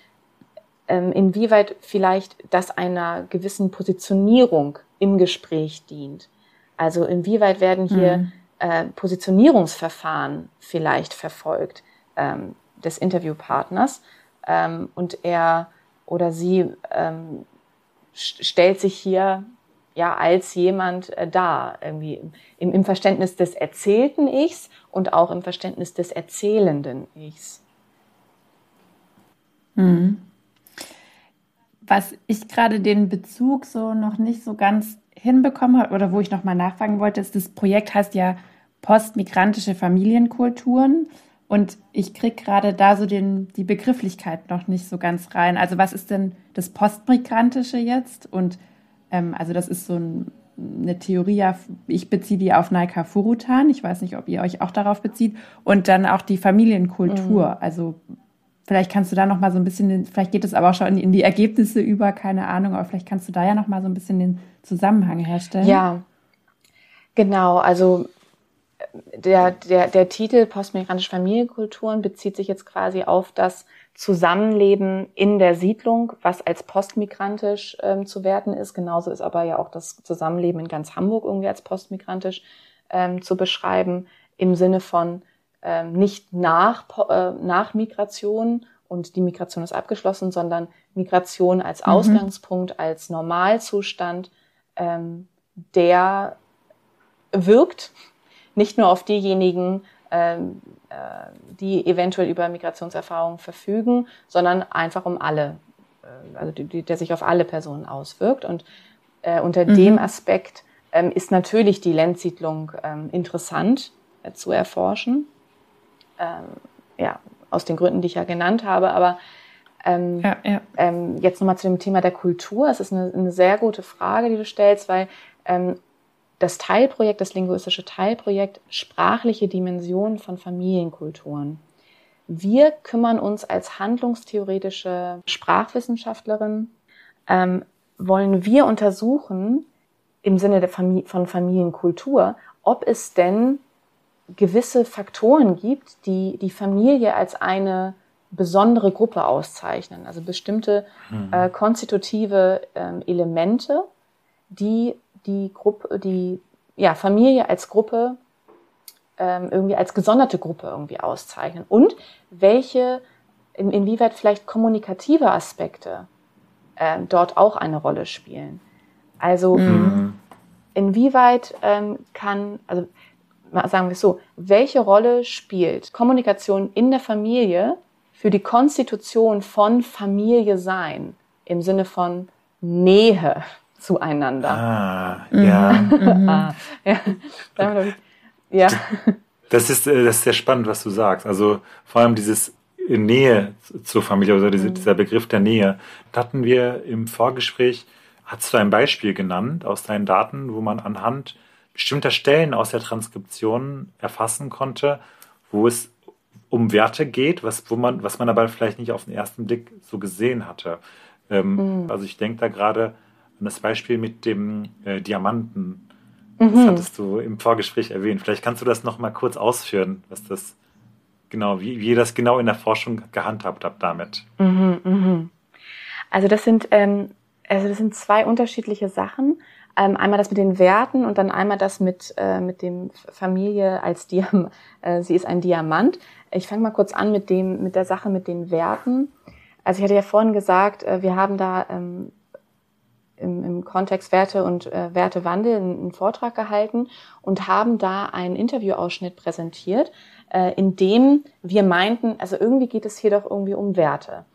inwieweit vielleicht das einer gewissen Positionierung im Gespräch dient. Also inwieweit werden hier mhm. äh, Positionierungsverfahren vielleicht verfolgt. Ähm, des Interviewpartners. Ähm, und er oder sie ähm, stellt sich hier ja als jemand äh, dar, irgendwie im, im Verständnis des erzählten Ichs und auch im Verständnis des erzählenden Ichs. Mhm. Was ich gerade den Bezug so noch nicht so ganz hinbekommen habe oder wo ich noch mal nachfragen wollte, ist, das Projekt heißt ja postmigrantische Familienkulturen. Und ich kriege gerade da so den, die Begrifflichkeit noch nicht so ganz rein. Also was ist denn das Postmigrantische jetzt? Und ähm, also das ist so ein, eine Theorie, ich beziehe die auf Naika Furutan. Ich weiß nicht, ob ihr euch auch darauf bezieht. Und dann auch die Familienkultur. Mhm. Also vielleicht kannst du da noch mal so ein bisschen, vielleicht geht es aber auch schon in die Ergebnisse über, keine Ahnung, aber vielleicht kannst du da ja noch mal so ein bisschen den Zusammenhang herstellen. Ja, genau. Also der, der, der Titel Postmigrantische Familienkulturen bezieht sich jetzt quasi auf das Zusammenleben in der Siedlung, was als postmigrantisch ähm, zu werten ist. Genauso ist aber ja auch das Zusammenleben in ganz Hamburg irgendwie als postmigrantisch ähm, zu beschreiben, im Sinne von ähm, nicht nach, äh, nach Migration und die Migration ist abgeschlossen, sondern Migration als mhm. Ausgangspunkt, als Normalzustand, ähm, der wirkt nicht nur auf diejenigen, ähm, äh, die eventuell über Migrationserfahrungen verfügen, sondern einfach um alle, äh, also die, der sich auf alle Personen auswirkt. Und äh, unter mhm. dem Aspekt ähm, ist natürlich die Lenzsiedlung ähm, interessant äh, zu erforschen. Ähm, ja, aus den Gründen, die ich ja genannt habe, aber ähm, ja, ja. Ähm, jetzt nochmal zu dem Thema der Kultur. Es ist eine, eine, sehr gute Frage, die du stellst, weil ähm, das Teilprojekt, das linguistische Teilprojekt sprachliche Dimensionen von Familienkulturen. Wir kümmern uns als handlungstheoretische Sprachwissenschaftlerin, ähm, wollen wir untersuchen im Sinne der Familie, von Familienkultur, ob es denn gewisse Faktoren gibt, die die Familie als eine besondere Gruppe auszeichnen, also bestimmte mhm. äh, konstitutive äh, Elemente, die die Gruppe, die ja, Familie als Gruppe ähm, irgendwie als gesonderte Gruppe irgendwie auszeichnen und welche, in, inwieweit vielleicht kommunikative Aspekte äh, dort auch eine Rolle spielen. Also mhm. inwieweit ähm, kann, also sagen wir es so, welche Rolle spielt Kommunikation in der Familie für die Konstitution von Familie sein im Sinne von Nähe? zueinander. Ah, ja. Mhm. ah, ja. ja. Das ist, äh, das ist sehr spannend, was du sagst. Also vor allem dieses Nähe zur Familie oder diese, mhm. dieser Begriff der Nähe. Da hatten wir im Vorgespräch, hast du ein Beispiel genannt aus deinen Daten, wo man anhand bestimmter Stellen aus der Transkription erfassen konnte, wo es um Werte geht, was, wo man, was man aber vielleicht nicht auf den ersten Blick so gesehen hatte. Ähm, mhm. Also ich denke da gerade und das Beispiel mit dem äh, Diamanten, mhm. das hattest du im Vorgespräch erwähnt. Vielleicht kannst du das noch mal kurz ausführen, was das genau, wie, wie ihr das genau in der Forschung gehandhabt habt damit. Mhm, mh. Also das sind ähm, also das sind zwei unterschiedliche Sachen. Ähm, einmal das mit den Werten und dann einmal das mit äh, mit dem Familie als Diamant. Äh, sie ist ein Diamant. Ich fange mal kurz an mit dem mit der Sache mit den Werten. Also ich hatte ja vorhin gesagt, äh, wir haben da ähm, im, im Kontext Werte und äh, Wertewandel einen, einen Vortrag gehalten und haben da einen Interviewausschnitt präsentiert, äh, in dem wir meinten, also irgendwie geht es hier doch irgendwie um Werte.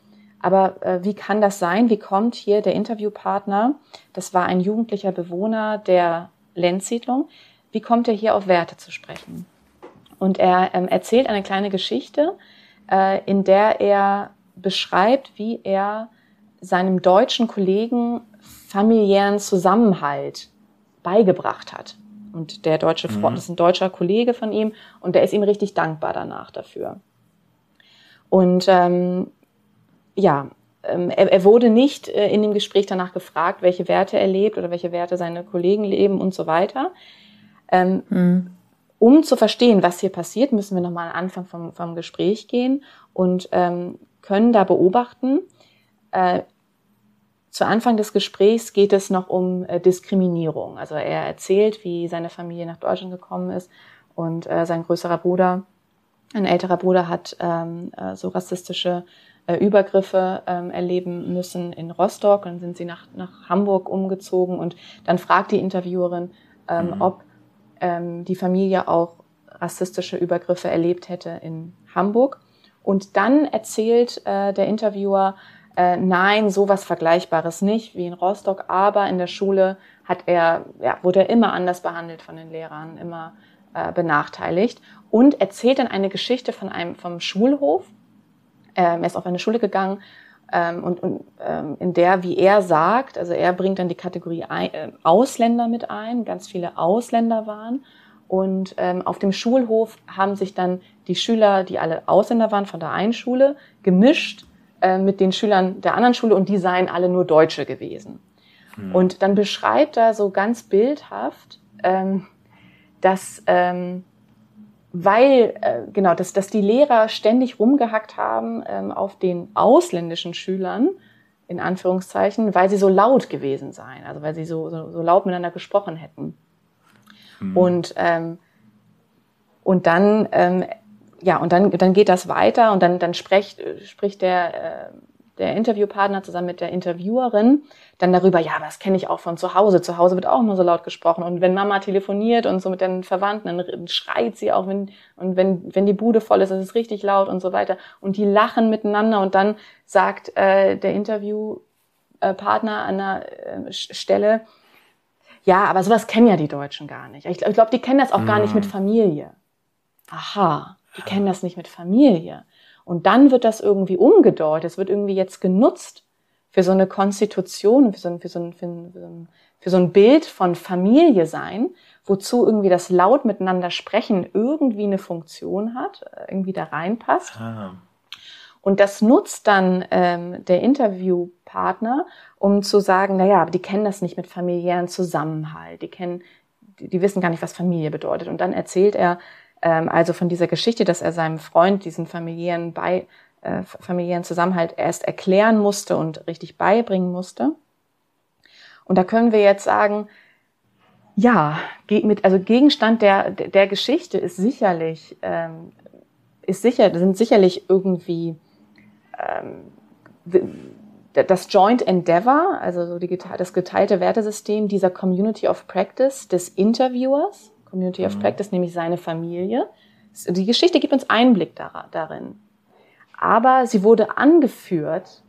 Aber äh, wie kann das sein? Wie kommt hier der Interviewpartner, das war ein jugendlicher Bewohner der Lenzsiedlung, wie kommt er hier auf Werte zu sprechen? Und er ähm, erzählt eine kleine Geschichte, äh, in der er beschreibt, wie er seinem deutschen Kollegen familiären Zusammenhalt beigebracht hat. Und der deutsche Freund, mhm. das ist ein deutscher Kollege von ihm, und der ist ihm richtig dankbar danach dafür. Und ähm, ja, ähm, er, er wurde nicht äh, in dem Gespräch danach gefragt, welche Werte er lebt oder welche Werte seine Kollegen leben und so weiter. Ähm, mhm. Um zu verstehen, was hier passiert, müssen wir nochmal am Anfang vom, vom Gespräch gehen und ähm, können da beobachten, äh, zu Anfang des Gesprächs geht es noch um äh, Diskriminierung. Also er erzählt, wie seine Familie nach Deutschland gekommen ist und äh, sein größerer Bruder ein älterer Bruder hat ähm, äh, so rassistische äh, Übergriffe ähm, erleben müssen in Rostock. Dann sind sie nach, nach Hamburg umgezogen und dann fragt die Interviewerin, ähm, mhm. ob ähm, die Familie auch rassistische Übergriffe erlebt hätte in Hamburg. Und dann erzählt äh, der Interviewer, äh, nein, sowas Vergleichbares nicht wie in Rostock, aber in der Schule hat er, ja, wurde er immer anders behandelt von den Lehrern, immer äh, benachteiligt und erzählt dann eine Geschichte von einem vom Schulhof. Ähm, er ist auf eine Schule gegangen ähm, und, und ähm, in der, wie er sagt, also er bringt dann die Kategorie ein, äh, Ausländer mit ein, ganz viele Ausländer waren. Und ähm, auf dem Schulhof haben sich dann die Schüler, die alle Ausländer waren von der einen Schule, gemischt äh, mit den Schülern der anderen Schule und die seien alle nur Deutsche gewesen. Hm. Und dann beschreibt er so ganz bildhaft, ähm, dass ähm, weil äh, genau, dass, dass die Lehrer ständig rumgehackt haben ähm, auf den ausländischen Schülern, in Anführungszeichen, weil sie so laut gewesen seien, also weil sie so, so, so laut miteinander gesprochen hätten. Mhm. Und ähm, und dann ähm, ja und dann dann geht das weiter und dann dann spricht spricht der äh, der Interviewpartner zusammen mit der Interviewerin dann darüber, ja, das kenne ich auch von zu Hause. Zu Hause wird auch immer so laut gesprochen. Und wenn Mama telefoniert und so mit den Verwandten, dann schreit sie auch, wenn, und wenn, wenn die Bude voll ist, ist es richtig laut und so weiter. Und die lachen miteinander und dann sagt äh, der Interviewpartner an einer äh, Stelle, ja, aber sowas kennen ja die Deutschen gar nicht. Ich, ich glaube, die kennen das auch gar nicht mit mhm. Familie. Aha, die kennen das nicht mit Familie. Und dann wird das irgendwie umgedeutet, es wird irgendwie jetzt genutzt für so eine Konstitution, für so ein, für so ein, für ein, für so ein Bild von Familie sein, wozu irgendwie das laut miteinander sprechen irgendwie eine Funktion hat, irgendwie da reinpasst. Ah. Und das nutzt dann ähm, der Interviewpartner, um zu sagen, na ja, aber die kennen das nicht mit familiären Zusammenhalt, die kennen, die, die wissen gar nicht, was Familie bedeutet. Und dann erzählt er also von dieser Geschichte, dass er seinem Freund diesen familiären bei äh, familiären Zusammenhalt erst erklären musste und richtig beibringen musste. Und da können wir jetzt sagen, ja, mit, also Gegenstand der, der Geschichte ist sicherlich, ähm, ist sicher, sind sicherlich irgendwie ähm, das Joint Endeavor, also so die, das geteilte Wertesystem dieser Community of Practice des Interviewers, Community of mhm. Practice, nämlich seine Familie. Die Geschichte gibt uns Einblick darin aber sie wurde angeführt,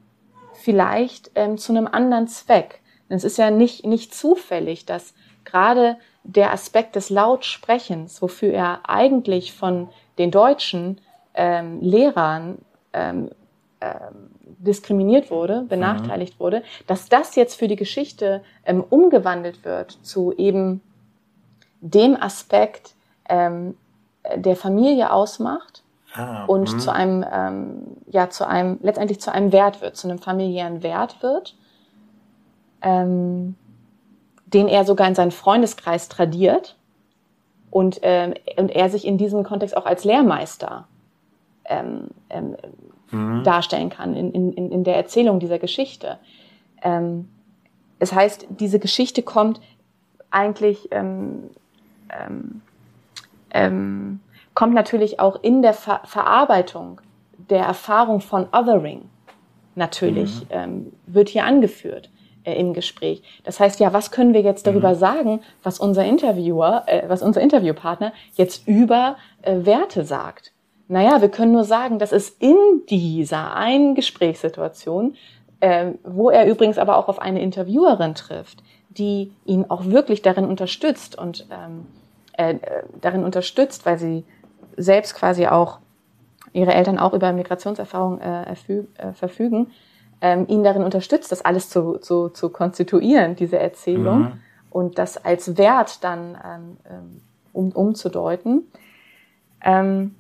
vielleicht ähm, zu einem anderen Zweck. Denn es ist ja nicht, nicht zufällig, dass gerade der Aspekt des Lautsprechens, wofür er eigentlich von den deutschen ähm, Lehrern ähm, ähm, diskriminiert wurde, benachteiligt mhm. wurde, dass das jetzt für die Geschichte ähm, umgewandelt wird zu eben dem Aspekt, ähm, der Familie ausmacht ah, und mh. zu einem, ähm, ja, zu einem, letztendlich zu einem Wert wird, zu einem familiären Wert wird, ähm, den er sogar in seinen Freundeskreis tradiert und, ähm, und er sich in diesem Kontext auch als Lehrmeister ähm, ähm, mhm. darstellen kann in, in, in der Erzählung dieser Geschichte. Ähm, es heißt, diese Geschichte kommt eigentlich ähm, ähm, ähm, kommt natürlich auch in der Ver Verarbeitung der Erfahrung von Othering natürlich, mhm. ähm, wird hier angeführt äh, im Gespräch. Das heißt, ja, was können wir jetzt darüber mhm. sagen, was unser Interviewer, äh, was unser Interviewpartner jetzt über äh, Werte sagt? Naja, wir können nur sagen, dass es in dieser einen Gesprächssituation, äh, wo er übrigens aber auch auf eine Interviewerin trifft, die ihn auch wirklich darin unterstützt und ähm, äh, darin unterstützt, weil sie selbst quasi auch ihre Eltern auch über Migrationserfahrung äh, äh, verfügen, ähm, ihn darin unterstützt, das alles zu, zu, zu konstituieren, diese Erzählung, mhm. und das als Wert dann ähm, ähm, um, umzudeuten. Ähm,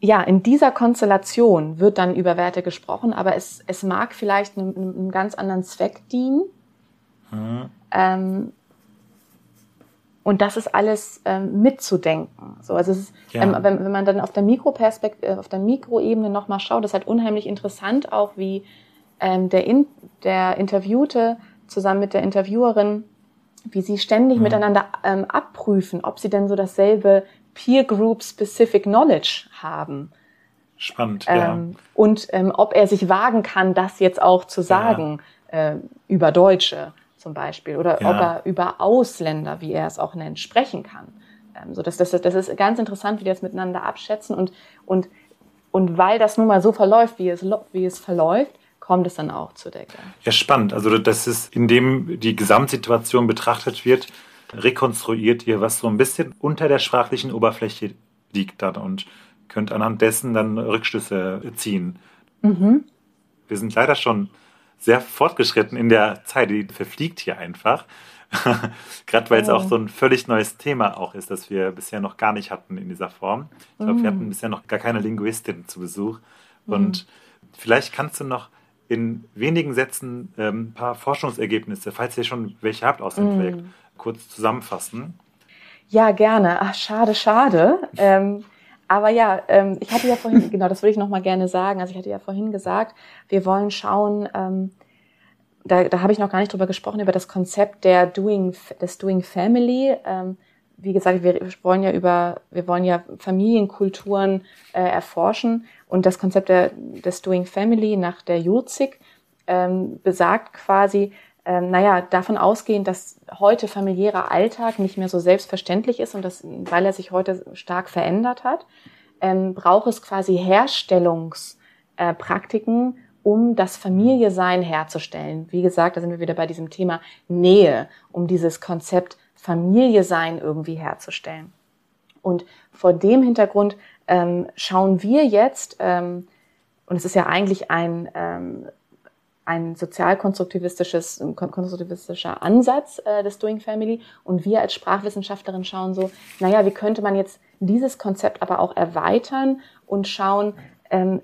ja, in dieser Konstellation wird dann über Werte gesprochen, aber es, es mag vielleicht einem, einem ganz anderen Zweck dienen. Mhm. Ähm, und das ist alles ähm, mitzudenken. So, also ist, ja. ähm, wenn, wenn man dann auf der Mikroperspektive, äh, auf der Mikroebene nochmal schaut, ist halt unheimlich interessant auch, wie ähm, der, In der Interviewte zusammen mit der Interviewerin, wie sie ständig mhm. miteinander ähm, abprüfen, ob sie denn so dasselbe Peer Group Specific Knowledge haben. Spannend, ähm, ja. Und ähm, ob er sich wagen kann, das jetzt auch zu sagen ja. äh, über Deutsche zum Beispiel oder ja. ob er über Ausländer, wie er es auch nennt, sprechen kann. Ähm, so das, das, das ist ganz interessant, wie die das miteinander abschätzen und, und, und weil das nun mal so verläuft, wie es, wie es verläuft, kommt es dann auch zur Decke. Ja, spannend. Also das ist, indem die Gesamtsituation betrachtet wird, rekonstruiert ihr, was so ein bisschen unter der sprachlichen Oberfläche liegt dann und könnt anhand dessen dann Rückschlüsse ziehen. Mhm. Wir sind leider schon sehr fortgeschritten in der Zeit, die verfliegt hier einfach. Gerade weil es auch so ein völlig neues Thema auch ist, das wir bisher noch gar nicht hatten in dieser Form. Ich glaube, mm. wir hatten bisher noch gar keine Linguistin zu Besuch. Und mm. vielleicht kannst du noch in wenigen Sätzen ähm, ein paar Forschungsergebnisse, falls ihr schon welche habt aus dem mm. Projekt, kurz zusammenfassen. Ja, gerne. Ach, schade, schade. ähm, aber ja, ähm, ich hatte ja vorhin, genau, das würde ich noch mal gerne sagen. Also ich hatte ja vorhin gesagt, wir wollen schauen, ähm, da, da habe ich noch gar nicht drüber gesprochen, über das Konzept der Doing, des Doing Family. Ähm, wie gesagt, wir wollen ja über, wir wollen ja Familienkulturen äh, erforschen und das Konzept der, des Doing Family nach der Jurzig ähm, besagt quasi, ähm, naja, davon ausgehend, dass heute familiärer Alltag nicht mehr so selbstverständlich ist und das, weil er sich heute stark verändert hat, ähm, braucht es quasi Herstellungspraktiken, äh, um das Familiesein herzustellen. Wie gesagt, da sind wir wieder bei diesem Thema Nähe, um dieses Konzept Familiesein irgendwie herzustellen. Und vor dem Hintergrund ähm, schauen wir jetzt, ähm, und es ist ja eigentlich ein ähm, ein sozialkonstruktivistisches, konstruktivistischer Ansatz äh, des Doing Family. Und wir als Sprachwissenschaftlerin schauen so, naja, wie könnte man jetzt dieses Konzept aber auch erweitern und schauen, ähm,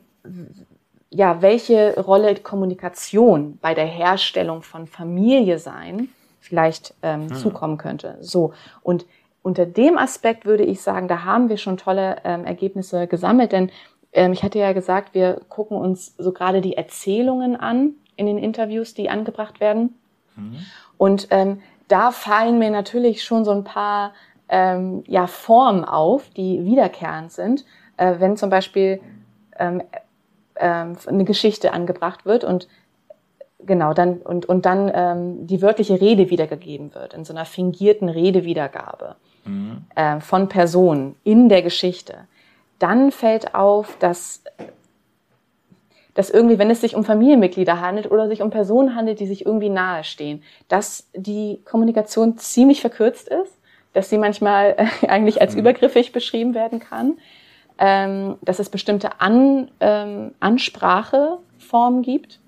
ja, welche Rolle Kommunikation bei der Herstellung von Familie sein vielleicht ähm, hm. zukommen könnte. So. Und unter dem Aspekt würde ich sagen, da haben wir schon tolle ähm, Ergebnisse gesammelt, denn ähm, ich hatte ja gesagt, wir gucken uns so gerade die Erzählungen an in den Interviews, die angebracht werden. Mhm. Und ähm, da fallen mir natürlich schon so ein paar ähm, ja, Formen auf, die wiederkehrend sind. Äh, wenn zum Beispiel ähm, ähm, eine Geschichte angebracht wird und genau dann und und dann ähm, die wörtliche Rede wiedergegeben wird in so einer fingierten Redewiedergabe mhm. äh, von Personen in der Geschichte, dann fällt auf, dass dass irgendwie, wenn es sich um Familienmitglieder handelt oder sich um Personen handelt, die sich irgendwie nahestehen, dass die Kommunikation ziemlich verkürzt ist, dass sie manchmal äh, eigentlich als mhm. übergriffig beschrieben werden kann, ähm, dass es bestimmte An, ähm, Anspracheformen gibt,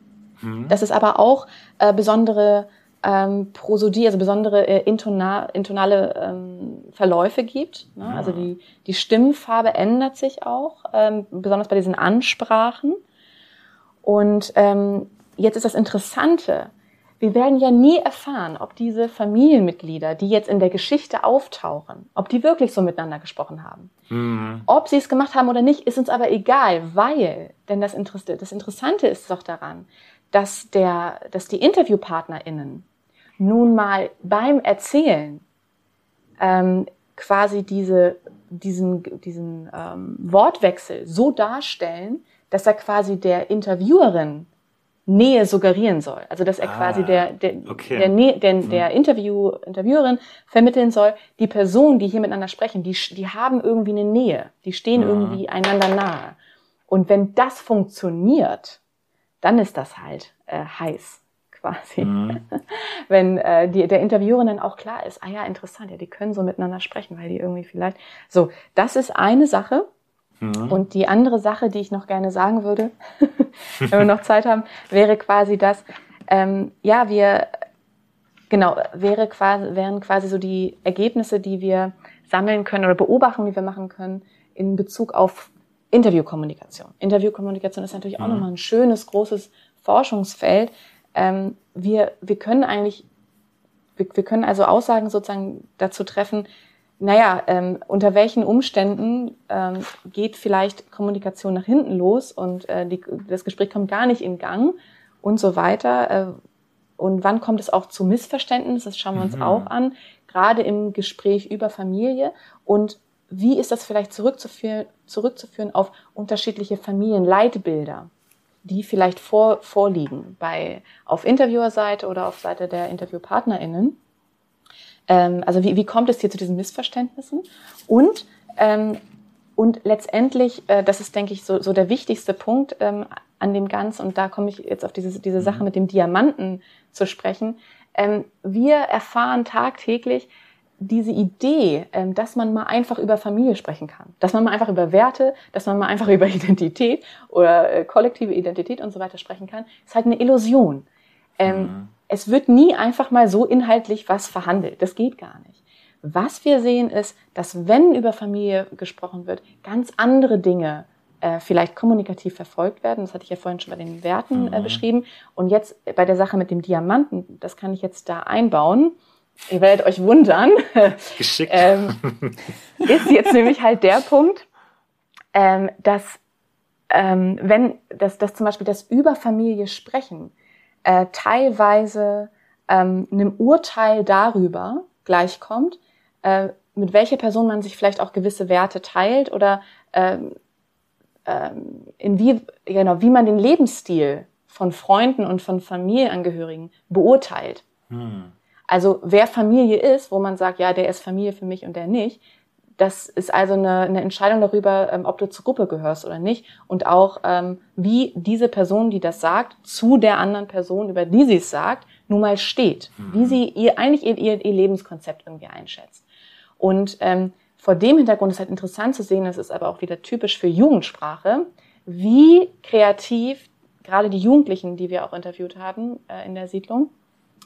mhm. dass es aber auch äh, besondere ähm, Prosodie, also besondere äh, intona intonale ähm, Verläufe gibt. Ne? Also die, die Stimmfarbe ändert sich auch, ähm, besonders bei diesen Ansprachen. Und ähm, jetzt ist das Interessante, wir werden ja nie erfahren, ob diese Familienmitglieder, die jetzt in der Geschichte auftauchen, ob die wirklich so miteinander gesprochen haben. Mhm. Ob sie es gemacht haben oder nicht, ist uns aber egal, weil, denn das, Interesse, das Interessante ist doch daran, dass, der, dass die InterviewpartnerInnen nun mal beim Erzählen ähm, quasi diese, diesen, diesen ähm, Wortwechsel so darstellen, dass er quasi der Interviewerin Nähe suggerieren soll. Also dass er ah, quasi der, der, okay. der, Nähe, der, mhm. der Interview, Interviewerin vermitteln soll, die Personen, die hier miteinander sprechen, die, die haben irgendwie eine Nähe, die stehen mhm. irgendwie einander nahe. Und wenn das funktioniert, dann ist das halt äh, heiß quasi. Mhm. Wenn äh, die, der Interviewerin dann auch klar ist, ah ja, interessant, ja, die können so miteinander sprechen, weil die irgendwie vielleicht. So, das ist eine Sache. Mhm. Und die andere Sache, die ich noch gerne sagen würde, wenn wir noch Zeit haben, wäre quasi das, ähm, ja, wir, genau, wäre quasi, wären quasi so die Ergebnisse, die wir sammeln können oder Beobachtungen, die wir machen können in Bezug auf Interviewkommunikation. Interviewkommunikation ist natürlich auch mhm. nochmal ein schönes, großes Forschungsfeld. Ähm, wir, wir können eigentlich, wir, wir können also Aussagen sozusagen dazu treffen, naja, ähm, unter welchen Umständen ähm, geht vielleicht Kommunikation nach hinten los und äh, die, das Gespräch kommt gar nicht in Gang und so weiter. Äh, und wann kommt es auch zu Missverständnissen? Das schauen wir uns mhm. auch an, gerade im Gespräch über Familie. Und wie ist das vielleicht zurückzuführen, zurückzuführen auf unterschiedliche Familienleitbilder, die vielleicht vor, vorliegen bei, auf Interviewerseite oder auf Seite der InterviewpartnerInnen? Ähm, also wie, wie kommt es hier zu diesen Missverständnissen? Und, ähm, und letztendlich, äh, das ist, denke ich, so, so der wichtigste Punkt ähm, an dem Ganzen, und da komme ich jetzt auf diese, diese Sache mhm. mit dem Diamanten zu sprechen. Ähm, wir erfahren tagtäglich, diese Idee, ähm, dass man mal einfach über Familie sprechen kann, dass man mal einfach über Werte, dass man mal einfach über Identität oder äh, kollektive Identität und so weiter sprechen kann, ist halt eine Illusion. Ähm, mhm. Es wird nie einfach mal so inhaltlich was verhandelt. Das geht gar nicht. Was wir sehen ist, dass wenn über Familie gesprochen wird, ganz andere Dinge äh, vielleicht kommunikativ verfolgt werden. Das hatte ich ja vorhin schon bei den Werten äh, mhm. beschrieben. Und jetzt bei der Sache mit dem Diamanten, das kann ich jetzt da einbauen. Ihr werdet euch wundern. Geschickt. ähm, ist jetzt nämlich halt der Punkt, ähm, dass ähm, wenn dass, dass zum Beispiel das über Familie sprechen äh, teilweise ähm, einem Urteil darüber gleichkommt, äh, mit welcher Person man sich vielleicht auch gewisse Werte teilt oder ähm, ähm, in wie, genau, wie man den Lebensstil von Freunden und von Familienangehörigen beurteilt. Hm. Also wer Familie ist, wo man sagt, ja, der ist Familie für mich und der nicht, das ist also eine, eine Entscheidung darüber, ähm, ob du zur Gruppe gehörst oder nicht und auch ähm, wie diese Person, die das sagt, zu der anderen Person, über die sie es sagt, nun mal steht, mhm. wie sie ihr eigentlich ihr, ihr, ihr Lebenskonzept irgendwie einschätzt. Und ähm, vor dem Hintergrund ist halt interessant zu sehen, das ist aber auch wieder typisch für Jugendsprache, wie kreativ gerade die Jugendlichen, die wir auch interviewt haben äh, in der Siedlung,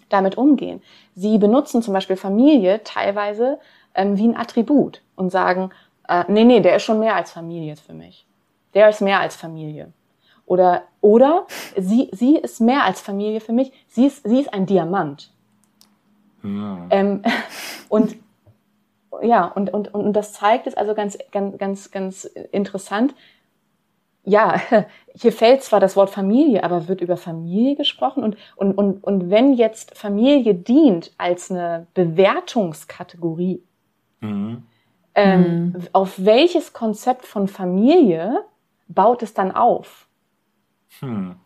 damit umgehen. Sie benutzen zum Beispiel Familie teilweise ähm, wie ein Attribut und sagen, äh, nee, nee, der ist schon mehr als Familie für mich. Der ist mehr als Familie. Oder, oder sie, sie ist mehr als Familie für mich. Sie ist, sie ist ein Diamant. Ja. Ähm, und ja, und, und, und das zeigt es also ganz, ganz, ganz, ganz interessant. Ja, hier fällt zwar das Wort Familie, aber wird über Familie gesprochen und, und, und, und wenn jetzt Familie dient als eine Bewertungskategorie Mhm. Ähm, mhm. Auf welches Konzept von Familie baut es dann auf? Hm.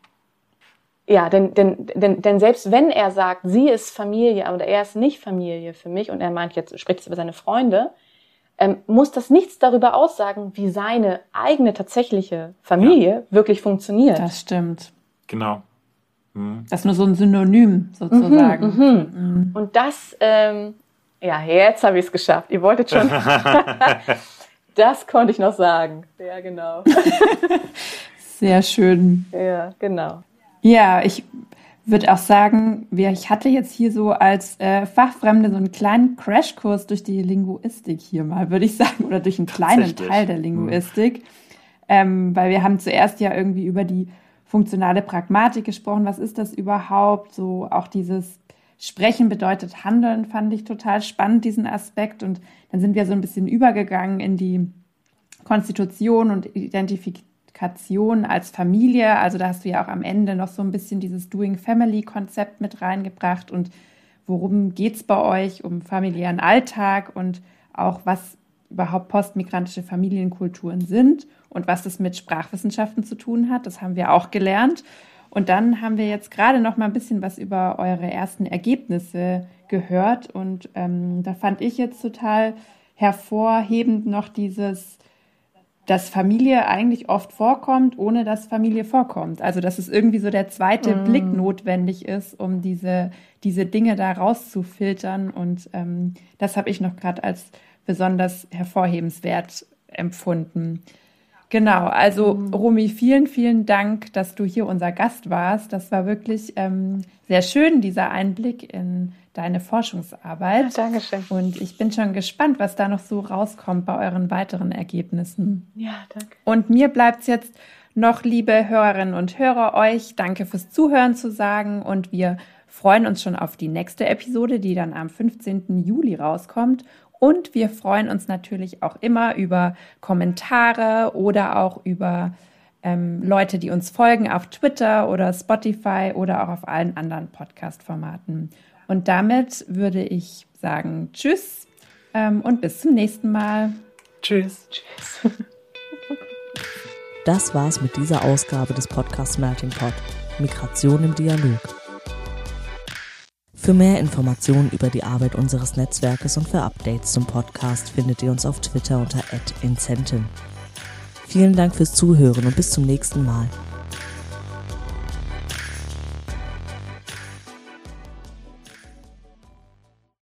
Ja, denn, denn, denn, denn selbst wenn er sagt, sie ist Familie, aber er ist nicht Familie für mich und er meint jetzt, spricht es über seine Freunde, ähm, muss das nichts darüber aussagen, wie seine eigene tatsächliche Familie ja. wirklich funktioniert. Das stimmt. Genau. Mhm. Das ist nur so ein Synonym sozusagen. Mhm, mhm. mhm. Und das ähm, ja, jetzt habe ich es geschafft. Ihr wolltet schon. das konnte ich noch sagen. Ja, genau. Sehr schön. Ja, genau. Ja, ich würde auch sagen, ich hatte jetzt hier so als äh, Fachfremde so einen kleinen Crashkurs durch die Linguistik hier mal, würde ich sagen, oder durch einen kleinen Teil der Linguistik. Mhm. Ähm, weil wir haben zuerst ja irgendwie über die funktionale Pragmatik gesprochen. Was ist das überhaupt? So auch dieses Sprechen bedeutet Handeln, fand ich total spannend, diesen Aspekt. Und dann sind wir so ein bisschen übergegangen in die Konstitution und Identifikation als Familie. Also da hast du ja auch am Ende noch so ein bisschen dieses Doing Family-Konzept mit reingebracht. Und worum geht es bei euch? Um familiären Alltag und auch was überhaupt postmigrantische Familienkulturen sind und was das mit Sprachwissenschaften zu tun hat. Das haben wir auch gelernt. Und dann haben wir jetzt gerade noch mal ein bisschen was über eure ersten Ergebnisse gehört. Und ähm, da fand ich jetzt total hervorhebend noch dieses, dass Familie eigentlich oft vorkommt, ohne dass Familie vorkommt. Also dass es irgendwie so der zweite mm. Blick notwendig ist, um diese, diese Dinge da rauszufiltern. Und ähm, das habe ich noch gerade als besonders hervorhebenswert empfunden. Genau, also mhm. Romy, vielen, vielen Dank, dass du hier unser Gast warst. Das war wirklich ähm, sehr schön, dieser Einblick in deine Forschungsarbeit. Ja, Dankeschön. Und ich bin schon gespannt, was da noch so rauskommt bei euren weiteren Ergebnissen. Ja, danke. Und mir bleibt es jetzt noch, liebe Hörerinnen und Hörer, euch danke fürs Zuhören zu sagen und wir freuen uns schon auf die nächste Episode, die dann am 15. Juli rauskommt. Und wir freuen uns natürlich auch immer über Kommentare oder auch über ähm, Leute, die uns folgen auf Twitter oder Spotify oder auch auf allen anderen Podcast-Formaten. Und damit würde ich sagen Tschüss ähm, und bis zum nächsten Mal. Tschüss. Tschüss. Das war's mit dieser Ausgabe des Podcasts Melting Pot. Migration im Dialog. Für mehr Informationen über die Arbeit unseres Netzwerkes und für Updates zum Podcast findet ihr uns auf Twitter unter @incentin. Vielen Dank fürs Zuhören und bis zum nächsten Mal.